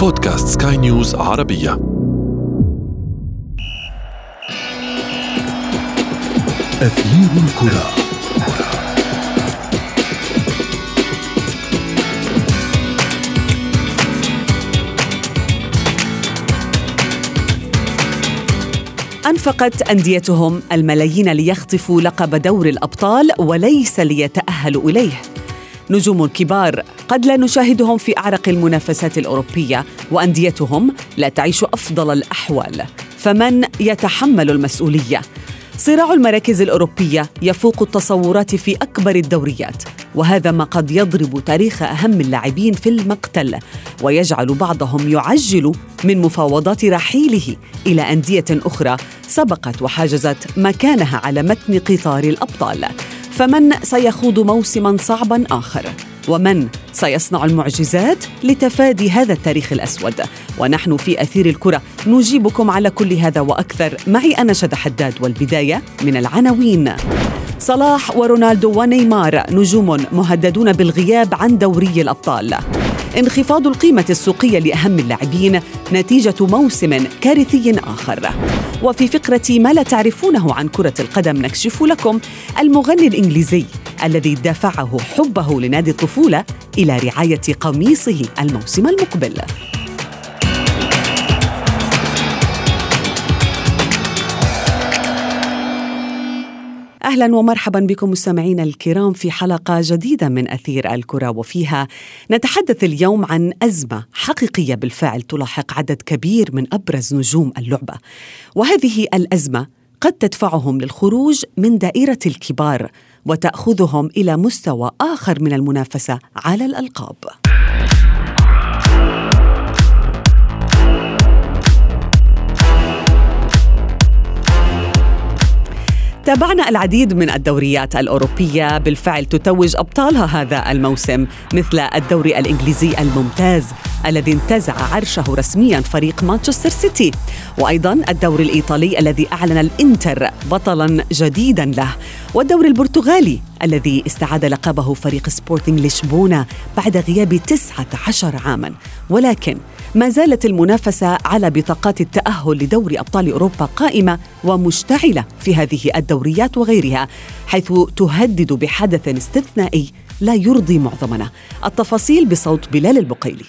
بودكاست سكاي نيوز عربية. أثير الكرة. أنفقت أنديتهم الملايين ليخطفوا لقب دور الأبطال وليس ليتأهلوا إليه. نجوم كبار قد لا نشاهدهم في أعرق المنافسات الأوروبية وأنديتهم لا تعيش أفضل الأحوال فمن يتحمل المسؤولية؟ صراع المراكز الأوروبية يفوق التصورات في أكبر الدوريات وهذا ما قد يضرب تاريخ أهم اللاعبين في المقتل ويجعل بعضهم يعجل من مفاوضات رحيله إلى أندية أخرى سبقت وحاجزت مكانها على متن قطار الأبطال فمن سيخوض موسما صعبا آخر؟ ومن سيصنع المعجزات لتفادي هذا التاريخ الأسود؟ ونحن في أثير الكرة نجيبكم على كل هذا وأكثر. معي أنا شد حداد والبداية من العناوين. صلاح ورونالدو ونيمار نجوم مهددون بالغياب عن دوري الأبطال. انخفاض القيمة السوقية لأهم اللاعبين نتيجة موسم كارثي آخر. وفي فقرة ما لا تعرفونه عن كرة القدم نكشف لكم المغني الإنجليزي الذي دفعه حبه لنادي الطفولة إلى رعاية قميصه الموسم المقبل. أهلا ومرحبا بكم مستمعينا الكرام في حلقة جديدة من أثير الكرة وفيها نتحدث اليوم عن أزمة حقيقية بالفعل تلاحق عدد كبير من أبرز نجوم اللعبة. وهذه الأزمة قد تدفعهم للخروج من دائرة الكبار وتأخذهم إلى مستوى آخر من المنافسة على الألقاب. تابعنا العديد من الدوريات الأوروبية. بالفعل تتوج أبطالها هذا الموسم مثل الدوري الإنجليزي الممتاز الذي انتزع عرشه رسميا فريق مانشستر سيتي. وأيضا الدوري الإيطالي الذي أعلن الإنتر بطلا جديدا له. والدوري البرتغالي الذي استعاد لقبه فريق سبورتنج لشبونة بعد غياب 19 عاما. ولكن ما زالت المنافسة على بطاقات التأهل لدوري أبطال أوروبا قائمة ومشتعلة في هذه الدوريات وغيرها حيث تهدد بحدث استثنائي لا يرضي معظمنا. التفاصيل بصوت بلال البقيلي.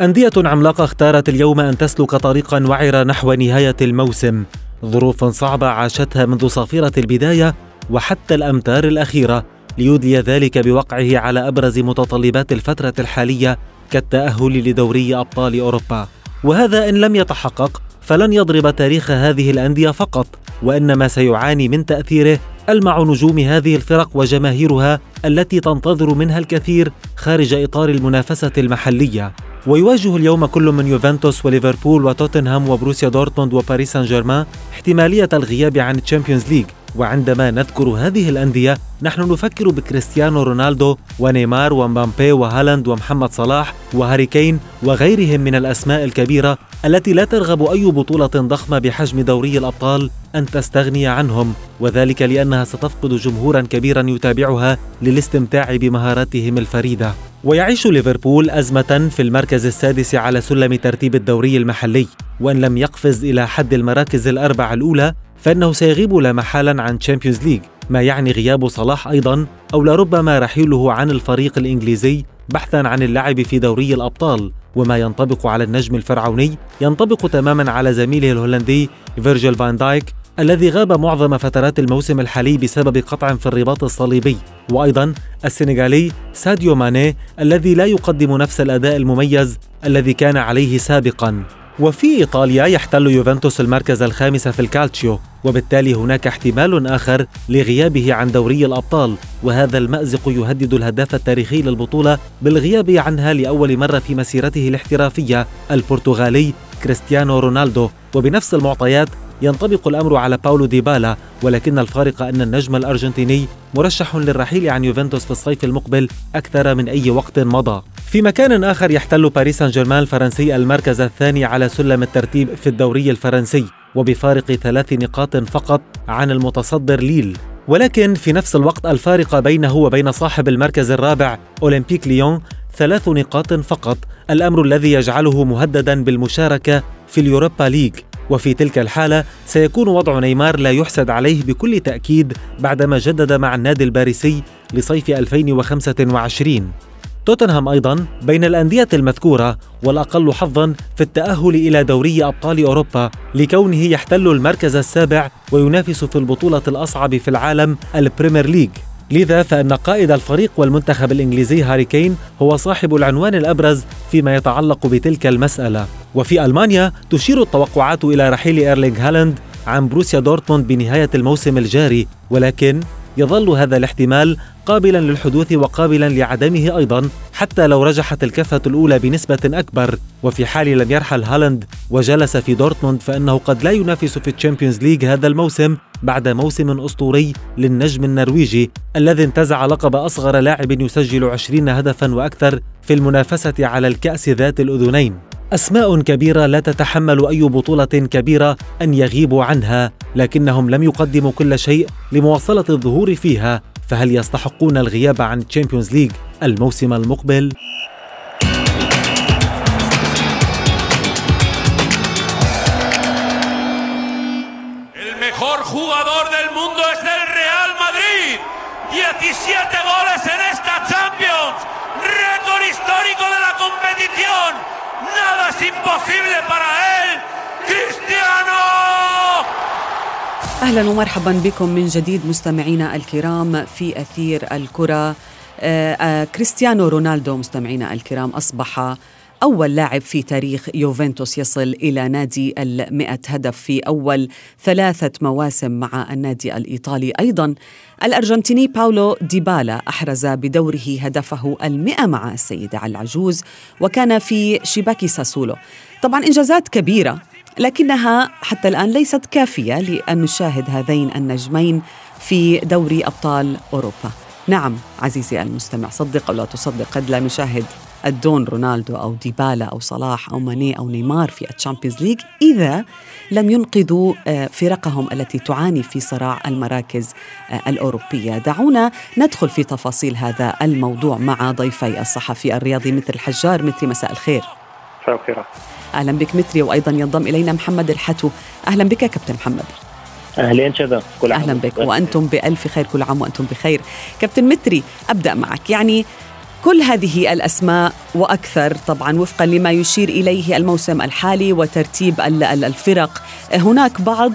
أندية عملاقة اختارت اليوم أن تسلك طريقا وعرا نحو نهاية الموسم. ظروف صعبة عاشتها منذ صافرة البداية وحتى الأمتار الأخيرة ليدلي ذلك بوقعه على أبرز متطلبات الفترة الحالية كالتأهل لدوري أبطال أوروبا. وهذا إن لم يتحقق فلن يضرب تاريخ هذه الأندية فقط وإنما سيعاني من تأثيره ألمع نجوم هذه الفرق وجماهيرها التي تنتظر منها الكثير خارج إطار المنافسة المحلية. ويواجه اليوم كل من يوفنتوس وليفربول وتوتنهام وبروسيا دورتموند وباريس سان جيرمان احتمالية الغياب عن الشامبيونز ليج وعندما نذكر هذه الأندية نحن نفكر بكريستيانو رونالدو ونيمار ومبامبي وهالاند ومحمد صلاح وهاري كين وغيرهم من الأسماء الكبيرة التي لا ترغب أي بطولة ضخمة بحجم دوري الأبطال أن تستغني عنهم وذلك لأنها ستفقد جمهورا كبيرا يتابعها للاستمتاع بمهاراتهم الفريدة. ويعيش ليفربول أزمة في المركز السادس على سلم ترتيب الدوري المحلي. وإن لم يقفز إلى حد المراكز الأربع الأولى فإنه سيغيب لا محالا عن تشامبيونز ليج ما يعني غياب صلاح أيضا أو لربما رحيله عن الفريق الإنجليزي بحثا عن اللعب في دوري الأبطال. وما ينطبق على النجم الفرعوني ينطبق تماما على زميله الهولندي فيرجيل فان دايك. الذي غاب معظم فترات الموسم الحالي بسبب قطع في الرباط الصليبي. وأيضا السنغالي ساديو ماني الذي لا يقدم نفس الأداء المميز الذي كان عليه سابقا. وفي إيطاليا يحتل يوفنتوس المركز الخامس في الكالتشيو وبالتالي هناك احتمال آخر لغيابه عن دوري الأبطال. وهذا المأزق يهدد الهداف التاريخي للبطولة بالغياب عنها لأول مرة في مسيرته الاحترافية البرتغالي كريستيانو رونالدو. وبنفس المعطيات ينطبق الأمر على باولو ديبالا ولكن الفارق أن النجم الأرجنتيني مرشح للرحيل عن يوفنتوس في الصيف المقبل أكثر من أي وقت مضى. في مكان آخر يحتل باريس سان جيرمان الفرنسي المركز الثاني على سلم الترتيب في الدوري الفرنسي وبفارق ثلاث نقاط فقط عن المتصدر ليل. ولكن في نفس الوقت الفارق بينه وبين صاحب المركز الرابع أولمبيك ليون ثلاث نقاط فقط الأمر الذي يجعله مهددا بالمشاركة في اليوروبا ليج. وفي تلك الحالة سيكون وضع نيمار لا يحسد عليه بكل تأكيد بعدما جدد مع النادي الباريسي لصيف 2025 توتنهام أيضا بين الأندية المذكورة والأقل حظا في التأهل إلى دوري أبطال أوروبا لكونه يحتل المركز السابع وينافس في البطولة الأصعب في العالم البريمير ليج. لذا فإن قائد الفريق والمنتخب الإنجليزي هاري كين هو صاحب العنوان الأبرز فيما يتعلق بتلك المسألة. وفي ألمانيا تشير التوقعات إلى رحيل إيرلينغ هالاند عن بروسيا دورتموند بنهاية الموسم الجاري ولكن يظل هذا الاحتمال قابلا للحدوث وقابلا لعدمه أيضا حتى لو رجحت الكفة الأولى بنسبة أكبر. وفي حال لم يرحل هالاند وجلس في دورتموند فإنه قد لا ينافس في الشامبيونز ليج هذا الموسم بعد موسم أسطوري للنجم النرويجي الذي انتزع لقب أصغر لاعب يسجل 20 هدفا وأكثر في المنافسة على الكأس ذات الأذنين. أسماء كبيرة لا تتحمل أي بطولة كبيرة أن يغيبوا عنها لكنهم لم يقدموا كل شيء لمواصلة الظهور فيها فهل يستحقون الغياب عن تشامبيونز ليج الموسم المقبل jugador del mundo es el Real Madrid. 17 goles en esta Champions. Récord histórico de la competición. Nada es imposible para él. Cristiano. أهلا ومرحبا بكم من جديد مستمعينا الكرام في أثير الكرة آه، آه، كريستيانو رونالدو مستمعينا الكرام أصبح أول لاعب في تاريخ يوفنتوس يصل إلى نادي المئة هدف في أول ثلاثة مواسم مع النادي الإيطالي أيضا الأرجنتيني باولو ديبالا أحرز بدوره هدفه المئة مع السيدة العجوز وكان في شباك ساسولو. طبعا إنجازات كبيرة لكنها حتى الآن ليست كافية لأن نشاهد هذين النجمين في دوري أبطال أوروبا. نعم عزيزي المستمع صدق أو لا تصدق قد لا نشاهد. الدون رونالدو أو ديبالا أو صلاح أو ماني أو نيمار في الشامبيونز ليج إذا لم ينقذوا آه، فرقهم التي تعاني في صراع المراكز آه، الأوروبية. دعونا ندخل في تفاصيل هذا الموضوع مع ضيفي الصحفي الرياضي مثل الحجار. مثل مساء الخير. مساء الخير. أهلا بك متري وأيضا ينضم إلينا محمد الحتو. أهلا بك كابتن محمد. أهلين شباب كل عام أهلا بك. وأنتم بألف خير كل عام وأنتم بخير. كابتن متري أبدأ معك. يعني كل هذه الأسماء وأكثر طبعا وفقا لما يشير إليه الموسم الحالي وترتيب الفرق. هناك بعض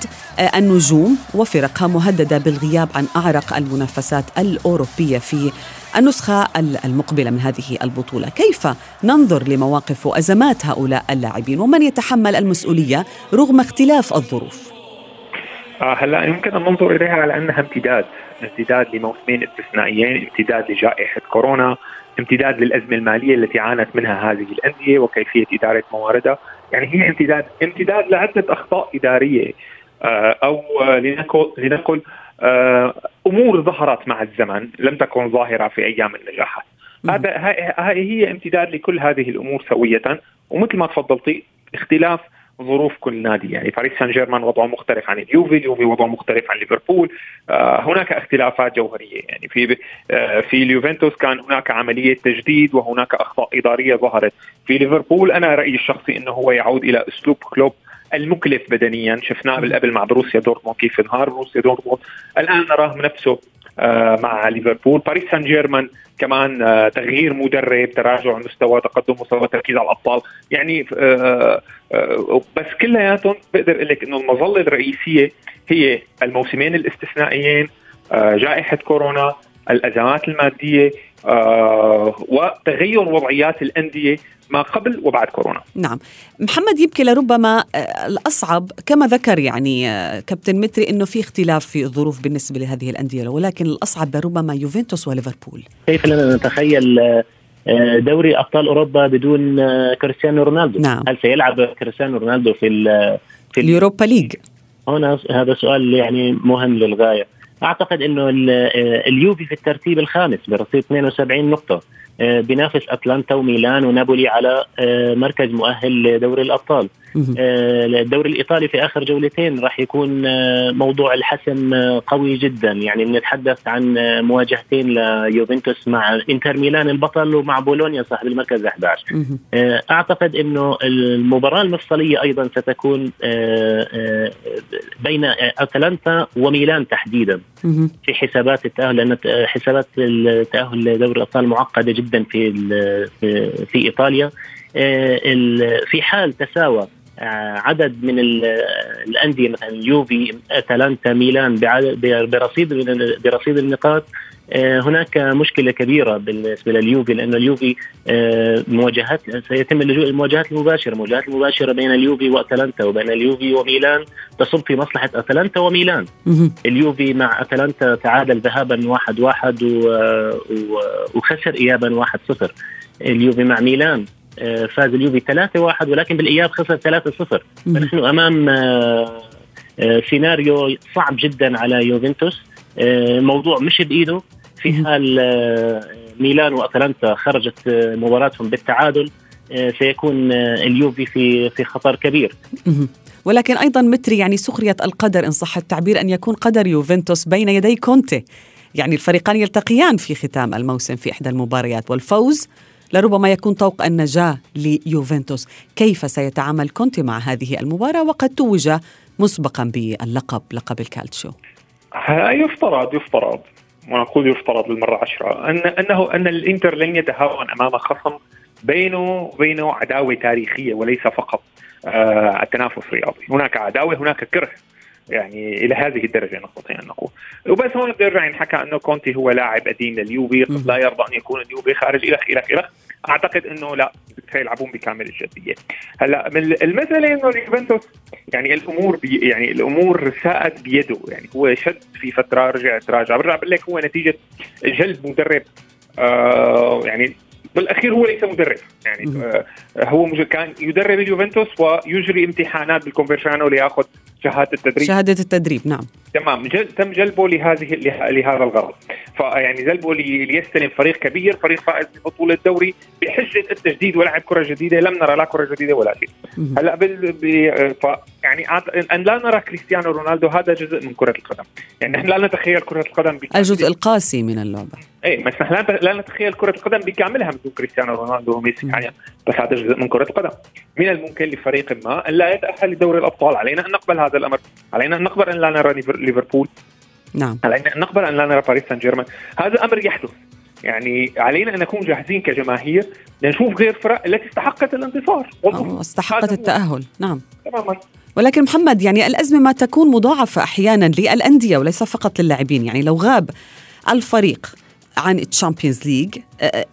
النجوم وفرقها مهددة بالغياب عن أعرق المنافسات الأوروبية في النسخة المقبلة من هذه البطولة، كيف ننظر لمواقف وازمات هؤلاء اللاعبين؟ ومن يتحمل المسؤولية رغم اختلاف الظروف؟ آه هلا يمكن أن ننظر إليها على أنها امتداد، امتداد لموسمين استثنائيين، امتداد لجائحة كورونا، امتداد للأزمة المالية التي عانت منها هذه الأندية وكيفية إدارة مواردها، يعني هي امتداد امتداد لعدة أخطاء إدارية آه، أو لنقل لنقل آه، أمور ظهرت مع الزمن لم تكن ظاهرة في أيام النجاحات. هذا هي امتداد لكل هذه الأمور سوية. ومثل ما تفضلتي اختلاف ظروف كل نادي. يعني باريس سان جيرمان وضعه مختلف عن اليوفي اليوفي وضعه مختلف عن ليفربول. آه هناك اختلافات جوهرية. يعني في آه في اليوفنتوس كان هناك عملية تجديد وهناك أخطاء إدارية ظهرت. في ليفربول أنا رأيي الشخصي إنه هو يعود إلى أسلوب كلوب المكلف بدنيا. شفناه قبل مع بروسيا دورتموند كيف انهار بروسيا دورتموند. الآن نراه نفسه آه، مع ليفربول. باريس سان جيرمان كمان آه، تغيير مدرب تراجع مستوى تقدم مستوى تركيز على الأبطال. يعني آه، بس كلياتهم بقدر أقول لك إنه المظلة الرئيسية هي الموسمين الاستثنائيين جائحة كورونا الأزمات المادية وتغير وضعيات الأندية ما قبل وبعد كورونا. نعم. محمد يبكي لربما آه، الأصعب كما ذكر يعني آه، كابتن متري أنه في اختلاف في الظروف بالنسبة لهذه الأندية ولكن الأصعب لربما يوفنتوس وليفربول. كيف لنا نتخيل آه، دوري أبطال أوروبا بدون كريستيانو رونالدو؟ نعم. هل سيلعب كريستيانو رونالدو في ال في اليوروبا ليج؟ هنا هذا سؤال يعني مهم للغاية. أعتقد إنه اليوفي في الترتيب الخامس برصيد 72 نقطة آه، بينافس أتلانتا وميلان ونابولي على آه، مركز مؤهل لدوري الأبطال. الدوري الإيطالي في آخر جولتين راح يكون موضوع الحسم قوي جدا. يعني بنتحدث عن مواجهتين ليوفنتوس مع إنتر ميلان البطل ومع بولونيا صاحب المركز 11 أعتقد إنه المباراة المفصلية أيضا ستكون بين أتلانتا وميلان تحديدا. في حسابات التأهل لأن حسابات التأهل لدوري الأبطال معقدة جدا في في إيطاليا. آه، في حال تساوى آه، عدد من الأندية مثلا اليوفي أتلانتا ميلان برصيد برصيد النقاط آه، هناك مشكلة كبيرة بالنسبة لليوفي لأن اليوفي مواجهات سيتم اللجوء المواجهات المباشرة، المواجهات المباشرة بين اليوفي وأتلانتا وبين اليوفي وميلان تصب في مصلحة أتلانتا وميلان. اليوفي مع أتلانتا تعادل ذهابا واحد واحد وخسر ايابا واحد صفر. اليوفي مع ميلان آه، فاز اليوفي 3-1 ولكن بالإياب خسر 3-0 فنحن أمام آه، آه، سيناريو صعب جدا على يوفنتوس. موضوع مش بإيده. في حال ميلان وأتلانتا خرجت مباراتهم بالتعادل سيكون اليوفي في في خطر كبير. ولكن أيضا متري يعني سخرية القدر إن صح التعبير أن يكون قدر يوفنتوس بين يدي كونتي. يعني الفريقان يلتقيان في ختام الموسم في إحدى المباريات والفوز لربما يكون طوق النجاة ليوفنتوس. كيف سيتعامل كونتي مع هذه المباراة؟ وقد توج مسبقا باللقب لقب الكالتشو. يفترض يفترض. ونقول يفترض للمرة عشرة. أن أنه أن الإنتر لن يتهاون أمام خصم بينه وبينه عداوة تاريخية وليس فقط آه التنافس الرياضي. هناك عداوة هناك كره يعني إلى هذه الدرجة نستطيع أن نقول. وبس هون بده يرجع ينحكى أنه كونتي هو لاعب قديم لليوفي لا يرضى أن يكون اليوفي خارج إلى إلى إلى. أعتقد أنه لا سيلعبون بكامل الجدية. هلأ من المسألة إنه اليوفنتوس يعني الأمور بي يعني الأمور ساءت بيده. يعني هو شد في فترة رجع تراجع. برجع بقول لك هو نتيجة جلب مدرب. آه يعني بالأخير هو ليس مدرب. يعني آه هو كان يدرب اليوفنتوس ويجري امتحانات بالكونفرشانو ليأخذ شهادة التدريب. شهادة التدريب نعم. تمام. جل تم جلبه لهذه لهذا الغرض. فيعني جلبه ليستلم فريق كبير فريق فائز ببطولة الدوري بحجة التجديد ولعب كرة جديدة. لم نرى لا كرة جديدة ولا شيء. هلا بال... ب... ف يعني أن لا نرى كريستيانو رونالدو هذا جزء من كرة القدم. يعني نحن لا نتخيل كرة القدم الجزء القاسي من اللعبة. إيه بس نحن لا نتخيل كرة القدم بكاملها بدون كريستيانو رونالدو وميسي حاليا بس هذا جزء من كرة القدم. من الممكن لفريق ما أن لا يتاهل لدوري الأبطال. علينا أن نقبل هذا الأمر. علينا أن نقبل أن لا نرى ليفربول. نعم. علينا أن نقبل أن لا نرى باريس سان جيرمان. هذا أمر يحدث. يعني علينا أن نكون جاهزين كجماهير لنشوف غير فرق التي استحقت الانتصار. استحقت التأهل. نعم. تماما. ولكن محمد يعني الأزمة ما تكون مضاعفة أحيانا للأندية وليس فقط للاعبين. يعني لو غاب الفريق عن الشامبيونز ليج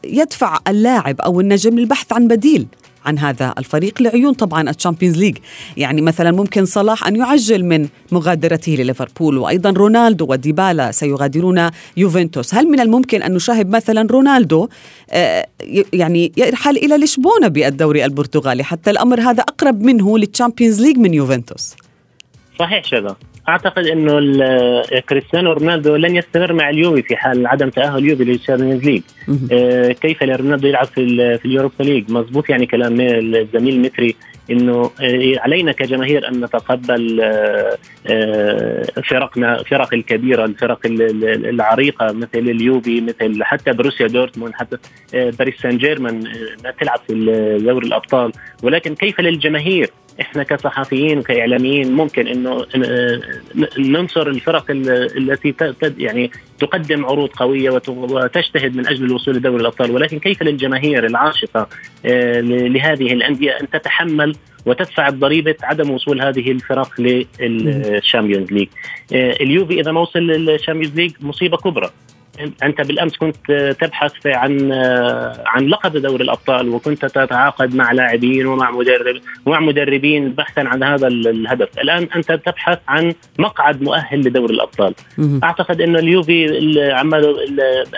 يدفع اللاعب أو النجم للبحث عن بديل. عن هذا الفريق لعيون طبعا الشامبيونز ليج. يعني مثلا ممكن صلاح أن يعجل من مغادرته لليفربول وأيضا رونالدو وديبالا سيغادرون يوفنتوس. هل من الممكن أن نشاهد مثلا رونالدو آه، يعني يرحل إلى لشبونة بالدوري البرتغالي؟ حتى الأمر هذا أقرب منه للشامبيونز ليج من يوفنتوس. صحيح شذا. أعتقد إنه كريستيانو رونالدو لن يستمر مع اليوفي في حال عدم تأهل اليوفي للشامبيونز ليج. آه كيف لرونالدو يلعب في في اليوروبا ليج؟ مضبوط يعني كلام الزميل متري إنه آه، علينا كجماهير أن نتقبل آه، آه، فرقنا فرق الكبيرة الفرق العريقة مثل اليوفي مثل حتى بروسيا دورتموند حتى باريس سان جيرمان تلعب في دوري الأبطال. ولكن كيف للجماهير؟ إحنا كصحفيين وكإعلاميين ممكن إنه ننصر الفرق التي يعني تقدم عروض قوية وتجتهد من أجل الوصول لدوري الأبطال. ولكن كيف للجماهير العاشقة لهذه الأندية أن تتحمل وتدفع ضريبه عدم وصول هذه الفرق للشامبيونز ليج؟ اليوفي إذا ما وصل للشامبيونز ليج مصيبة كبرى. أنت بالأمس كنت تبحث عن عن لقب دوري الأبطال وكنت تتعاقد مع لاعبين ومع مدرب ومع مدربين بحثا عن هذا الهدف، الآن أنت تبحث عن مقعد مؤهل لدوري الأبطال. أعتقد إنه اليوفي عمال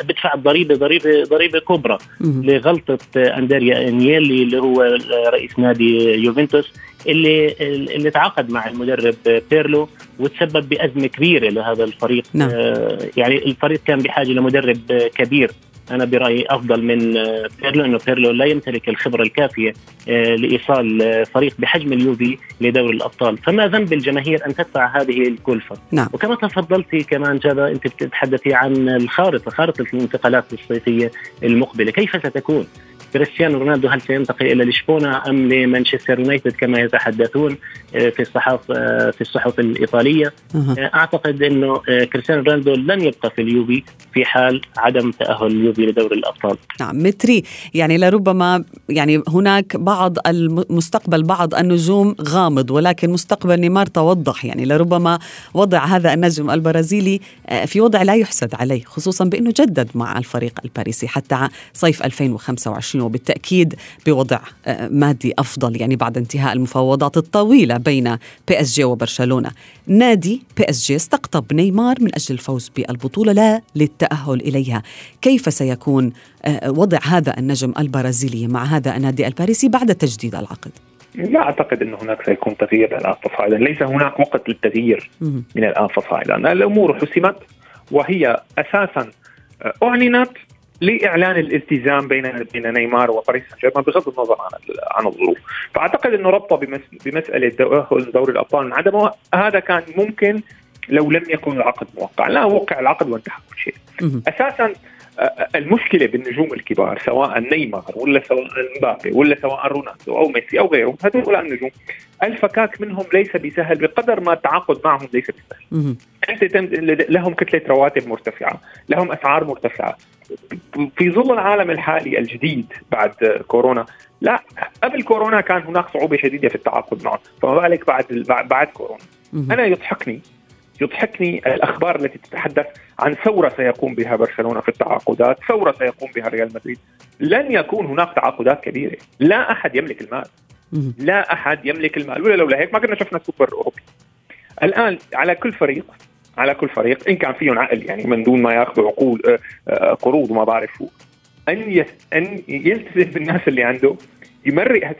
بدفع ضريبه ضريبه ضريبة كبرى لغلطة أندريا أنييلي اللي هو رئيس نادي يوفنتوس. اللي اللي تعاقد مع المدرب بيرلو وتسبب بأزمة كبيرة لهذا الفريق نعم. آه يعني الفريق كان بحاجة لمدرب كبير أنا برأيي أفضل من آه، بيرلو إنه بيرلو لا يمتلك الخبرة الكافية آه، لإيصال فريق بحجم اليوفي لدوري الأبطال، فما ذنب الجماهير أن تدفع هذه الكلفة؟ نعم. وكما تفضلتي كمان جابا أنت بتتحدثي عن الخارطة، خارطة الانتقالات الصيفية المقبلة، كيف ستكون؟ كريستيانو رونالدو هل سينتقل إلى لشبونة أم لمانشستر يونايتد كما يتحدثون آه، في الصحف آه، في الصحف الإيطالية؟ أه. أعتقد إنه كريستيانو رونالدو لن يبقى في اليوفي في حال عدم تأهل اليوفي لدوري الأبطال. نعم متري. يعني لربما يعني هناك بعض المستقبل بعض النجوم غامض ولكن مستقبل نيمار توضح. يعني لربما وضع هذا النجم البرازيلي في وضع لا يحسد عليه خصوصا بأنه جدد مع الفريق الباريسي حتى صيف 2025 وبالتأكيد بوضع آه، مادي أفضل يعني بعد انتهاء المفاوضات الطويلة بين PSG وبرشلونة. نادي PSG استقطب نيمار من أجل الفوز بالبطولة لا للتأهل إليها. كيف سيكون آه، وضع هذا النجم البرازيلي مع هذا النادي الباريسي بعد تجديد العقد لا أعتقد انه هناك سيكون تغيير الان فصاعدا، ليس هناك وقت للتغيير من الان فصاعدا، الأمور حسمت وهي أساسا آه، أعلنت لإعلان الالتزام بين بين نيمار وباريس سان جيرمان بغض النظر عن عن الظروف، فأعتقد إنه ربطه بمسألة تاهل دوري الأبطال من عدمه هذا كان ممكن لو لم يكن العقد موقع، لا وقع العقد وانتهى كل شيء. أساسا المشكلة بالنجوم الكبار سواء نيمار ولا سواء مبابي ولا سواء رونالدو أو ميسي أو غيرهم هذول النجوم. الفكاك منهم ليس بسهل بقدر ما التعاقد معهم ليس بسهل. أنت لهم كتلة رواتب مرتفعة لهم أسعار مرتفعة. في ظل العالم الحالي الجديد بعد كورونا لا قبل كورونا كان هناك صعوبة شديدة في التعاقد معهم فما بالك بعد بعد كورونا أنا يضحكني يضحكني الأخبار التي تتحدث عن ثورة سيقوم بها برشلونة في التعاقدات، ثورة سيقوم بها ريال مدريد. لن يكون هناك تعاقدات كبيرة، لا أحد يملك المال. لا أحد يملك المال، ولا لولا هيك ما كنا شفنا السوبر الأوروبي. الآن على كل فريق على كل فريق إن كان فيهم عقل يعني من دون ما ياخذوا عقود آه، آه، قروض وما بعرف شو. أن أن يلتزم بالناس اللي عنده يمرر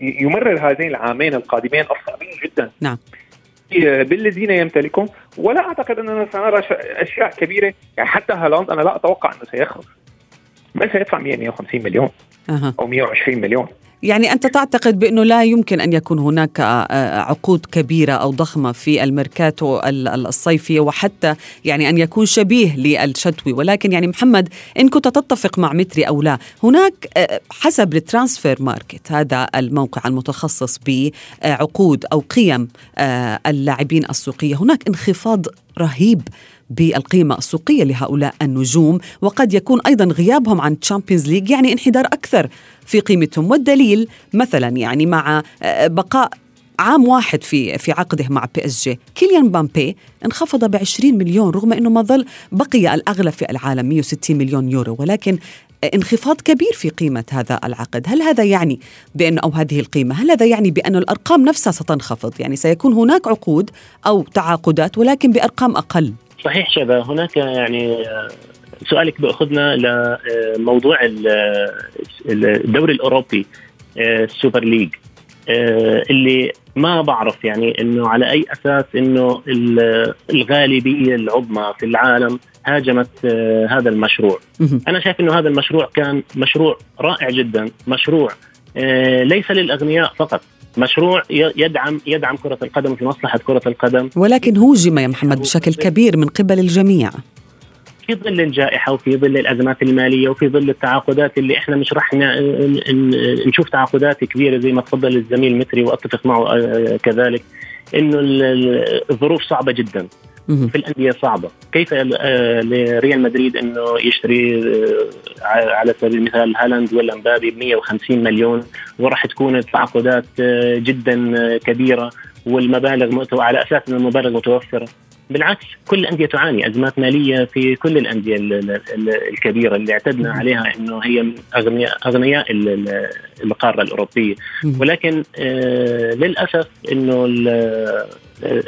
يمرر هذين العامين القادمين الصعبين جدا. نعم. بالذين يمتلكهم ولا أعتقد أننا سنرى أشياء كبيرة يعني حتى هالاند أنا لا أتوقع أنه سيخرج ما سيدفع 100 150 مليون أه. أو 120 مليون. يعني أنت تعتقد بأنه لا يمكن أن يكون هناك آه، عقود كبيرة أو ضخمة في الميركاتو الصيفي وحتى يعني أن يكون شبيه للشتوي. ولكن يعني محمد إن كنت تتفق مع متري أو لا هناك آه، حسب ال Transfermarkt هذا الموقع المتخصص بعقود أو قيم آه، اللاعبين السوقية هناك انخفاض رهيب بالقيمة السوقية لهؤلاء النجوم وقد يكون أيضا غيابهم عن Champions League يعني انحدار أكثر. في قيمتهم والدليل مثلا يعني مع آه، بقاء عام واحد في في عقده مع PSG كيليان مبابي انخفض ب 20 مليون رغم إنه ما ظل بقي الأغلى في العالم 160 مليون يورو ولكن انخفاض كبير في قيمة هذا العقد. هل هذا يعني بأن أو هذه القيمة هل هذا يعني بأن الأرقام نفسها ستنخفض؟ يعني سيكون هناك عقود أو تعاقدات ولكن بأرقام أقل. صحيح شبه هناك يعني سؤالك بأخذنا لموضوع الدوري الأوروبي السوبر ليج اللي ما بعرف يعني إنه على أي أساس إنه الغالبية العظمى في العالم هاجمت هذا المشروع. أنا شايف إنه هذا المشروع كان مشروع رائع جدا مشروع ليس للأغنياء فقط. مشروع يدعم يدعم كرة القدم في مصلحة كرة القدم. ولكن هوجم يا محمد بشكل كبير من قبل الجميع. في ظل الجائحة وفي ظل الأزمات المالية وفي ظل التعاقدات اللي إحنا مش راح نشوف تعاقدات كبيرة زي ما تفضل الزميل متري وأتفق معه آه، كذلك إنه الظروف صعبة جدا. في الأندية صعبة. كيف آه، لريال مدريد إنه يشتري آه، على سبيل المثال هالاند ولا مبابي ب 150 مليون وراح تكون التعاقدات آه، جدا كبيرة والمبالغ على أساس ان المبالغ متوفرة. بالعكس كل الأندية تعاني أزمات مالية في كل الأندية الكبيرة اللي اعتدنا عليها إنه هي من اغنياء أغنياء القارة الأوروبية. ولكن للأسف إنه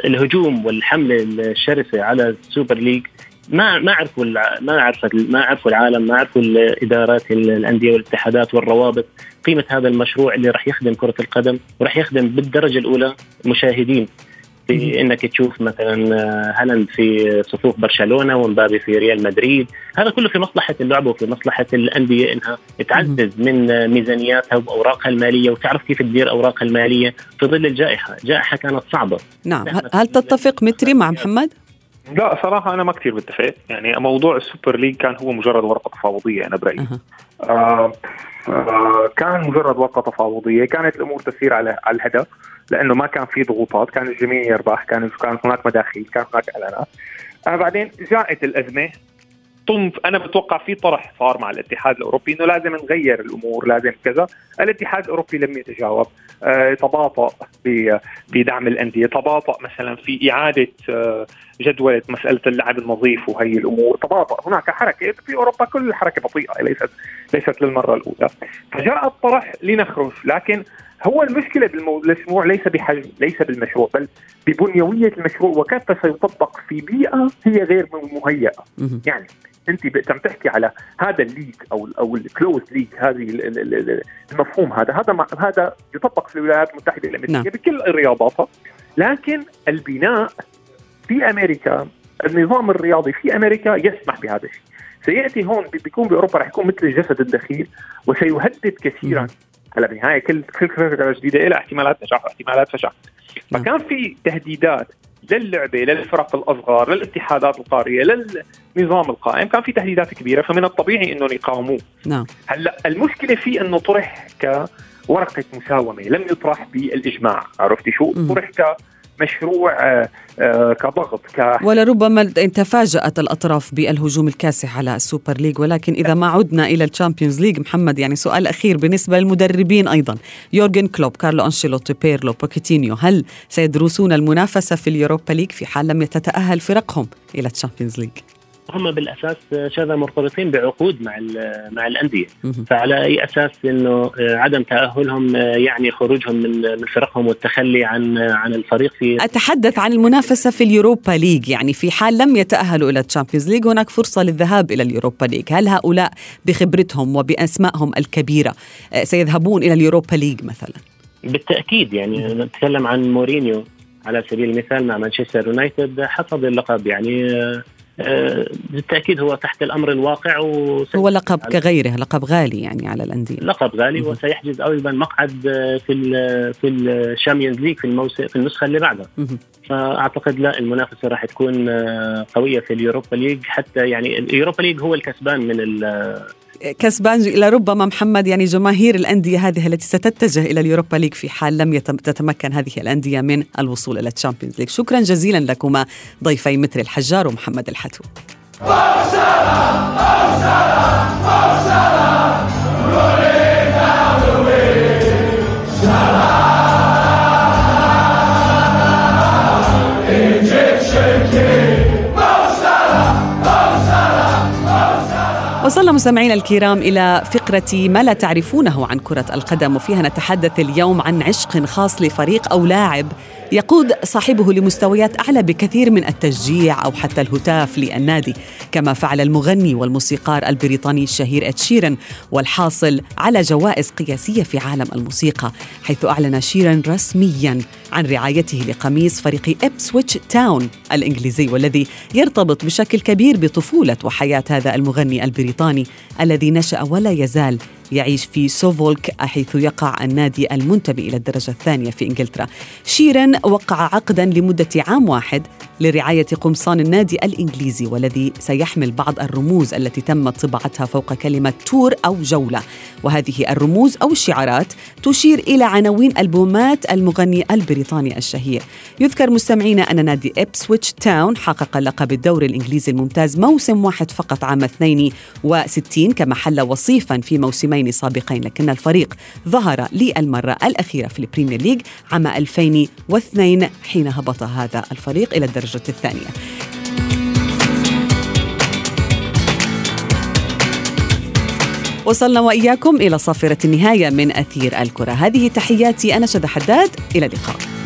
الهجوم والحملة الشرسة على السوبر ليج ما ما عرفوا ما عرفت ما عرفوا العالم ما عرفوا الإدارات الأندية والاتحادات والروابط. قيمة هذا المشروع اللي راح يخدم كرة القدم وراح يخدم بالدرجة الأولى مشاهدين. في إنك تشوف مثلا آه، هالاند في صفوف برشلونة ومبابي في ريال مدريد. هذا كله في مصلحة اللعبه وفي مصلحة الأندية إنها تعزز من ميزانياتها وأوراقها المالية وتعرف كيف تدير أوراقها المالية في ظل الجائحة، الجائحه كانت صعبة. نعم. هل تتفق متري مع محمد؟ لا صراحة أنا ما كثير بتفق يعني موضوع ال Super League كان هو مجرد ورقة تفاوضية أنا برأيي. أه. آه آه كان مجرد ورقة تفاوضية. كانت الأمور تسير على على الهدف. لأنه ما كان في ضغوطات كان الجميع يربح كان كان هناك مداخيل كان هناك إعلانات. آه بعدين جاءت الأزمة طنف أنا بتوقع في طرح صار مع الاتحاد الأوروبي إنه لازم نغير الأمور لازم كذا. الاتحاد الأوروبي لم يتجاوب. آه تباطا بدعم الأندية تباطا مثلا في إعادة آه جدولة مسألة اللعب النظيف وهي الأمور. تباطأ هناك حركة في أوروبا كل الحركة بطيئة ليست ليست للمرة الأولى. فجاء الطرح لنخرج لكن هو المشكلة بالمشروع ليس بحجم ليس بالمشروع بل ببنيوية المشروع. وكيف سيطبق في بيئة هي غير مهيئة؟ يعني أنت عم تحكي على هذا ال league أو أو ال closed league هذه المفهوم هذا. هذا هذا يطبق في الولايات المتحدة الأمريكية نعم. بكل رياضاتها لكن البناء في أمريكا النظام الرياضي في أمريكا يسمح بهذا الشيء. سيأتي هون بيكون بأوروبا رح يكون مثل الجسد الدخيل وسيهدد كثيرا. هلا بالنهايه كل كل فكره جديدة لها احتمالات نجاح واحتمالات فشل. فكان في تهديدات للعبة للفرق الأصغر للاتحادات القارية للنظام القائم. كان في تهديدات كبيرة فمن الطبيعي إنهم يقاوموه. نعم. هلأ المشكلة في إنه طرح كورقة مساومة لم يطرح بالإجماع. عرفتي شو؟ طرح ك مشروع آه، آه، كضغط ك ولربما تفاجأت الأطراف بالهجوم الكاسح على ال Super League ولكن إذا ما عدنا إلى ال Champions League محمد يعني سؤال أخير بالنسبة للمدربين أيضا يورجن كلوب كارلو أنشيلوتي بيرلو بوكيتينو هل سيدرسون المنافسة في ال Europa League في حال لم تتأهل فرقهم إلى ال Champions League؟ هم بالأساس شذى مرتبطين بعقود مع مع الأندية. فعلى أي أساس إنه عدم تأهلهم يعني خروجهم من من فرقهم والتخلي عن عن الفريق في أتحدث عن المنافسة في ال Europa League. يعني في حال لم يتأهلوا إلى ال Champions League هناك فرصة للذهاب إلى ال Europa League. هل هؤلاء بخبرتهم وبأسمائهم الكبيرة سيذهبون إلى ال Europa League مثلا؟ بالتأكيد يعني نتكلم عن مورينيو. على سبيل المثال مع مانشستر يونايتد حصد اللقب. يعني آه، بالتأكيد هو تحت الأمر الواقع هو لقب كغيره لقب غالي يعني على الأندية. لقب غالي وسيحجز أيضا مقعد آه، في ال في ال Champions League في الموسم في النسخة اللي بعدها. فأعتقد لا المنافسة راح تكون آه، قوية في ال Europa League حتى يعني ال Europa League هو الكسبان من كسبان لربما محمد يعني جماهير الأندية هذه التي ستتجه إلى ال Europa League في حال لم تتمكن هذه الأندية من الوصول إلى ال Champions League. شكرا جزيلا لكما ضيفي متري الحجار ومحمد الحتو وصلنا مستمعينا الكرام إلى فقرة ما لا تعرفونه عن كرة القدم وفيها نتحدث اليوم عن عشق خاص لفريق أو لاعب. يقود صاحبه لمستويات أعلى بكثير من التشجيع أو حتى الهتاف للنادي كما فعل المغني والموسيقار البريطاني الشهير إد شيرن والحاصل على جوائز قياسية في عالم الموسيقى حيث أعلن شيرن رسميا عن رعايته لقميص فريق إبسويتش تاون الإنجليزي والذي يرتبط بشكل كبير بطفولة وحياة هذا المغني البريطاني الذي نشأ ولا يزال يعيش في سوفولك حيث يقع النادي المنتمي إلى الدرجة الثانية في إنجلترا. شيرن وقع عقدا لمدة عام واحد لرعاية قمصان النادي الإنجليزي والذي سيحمل بعض الرموز التي تم طباعتها فوق كلمة tour أو جولة. وهذه الرموز أو الشعارات تشير إلى عناوين ألبومات المغني البريطاني الشهير. يذكر مستمعينا أن نادي إبسويتش تاون حقق لقب الدوري الإنجليزي الممتاز موسم واحد فقط عام 62 كما حل وصيفا في موسمين سابقين لكن الفريق ظهر للمرة الأخيرة في ال Premier League عام 2002 حين هبط هذا الفريق إلى الدرجة الثانية. وصلنا وإياكم إلى صافرة النهاية من أثير الكرة. هذه تحياتي أنا شذى حداد. إلى اللقاء.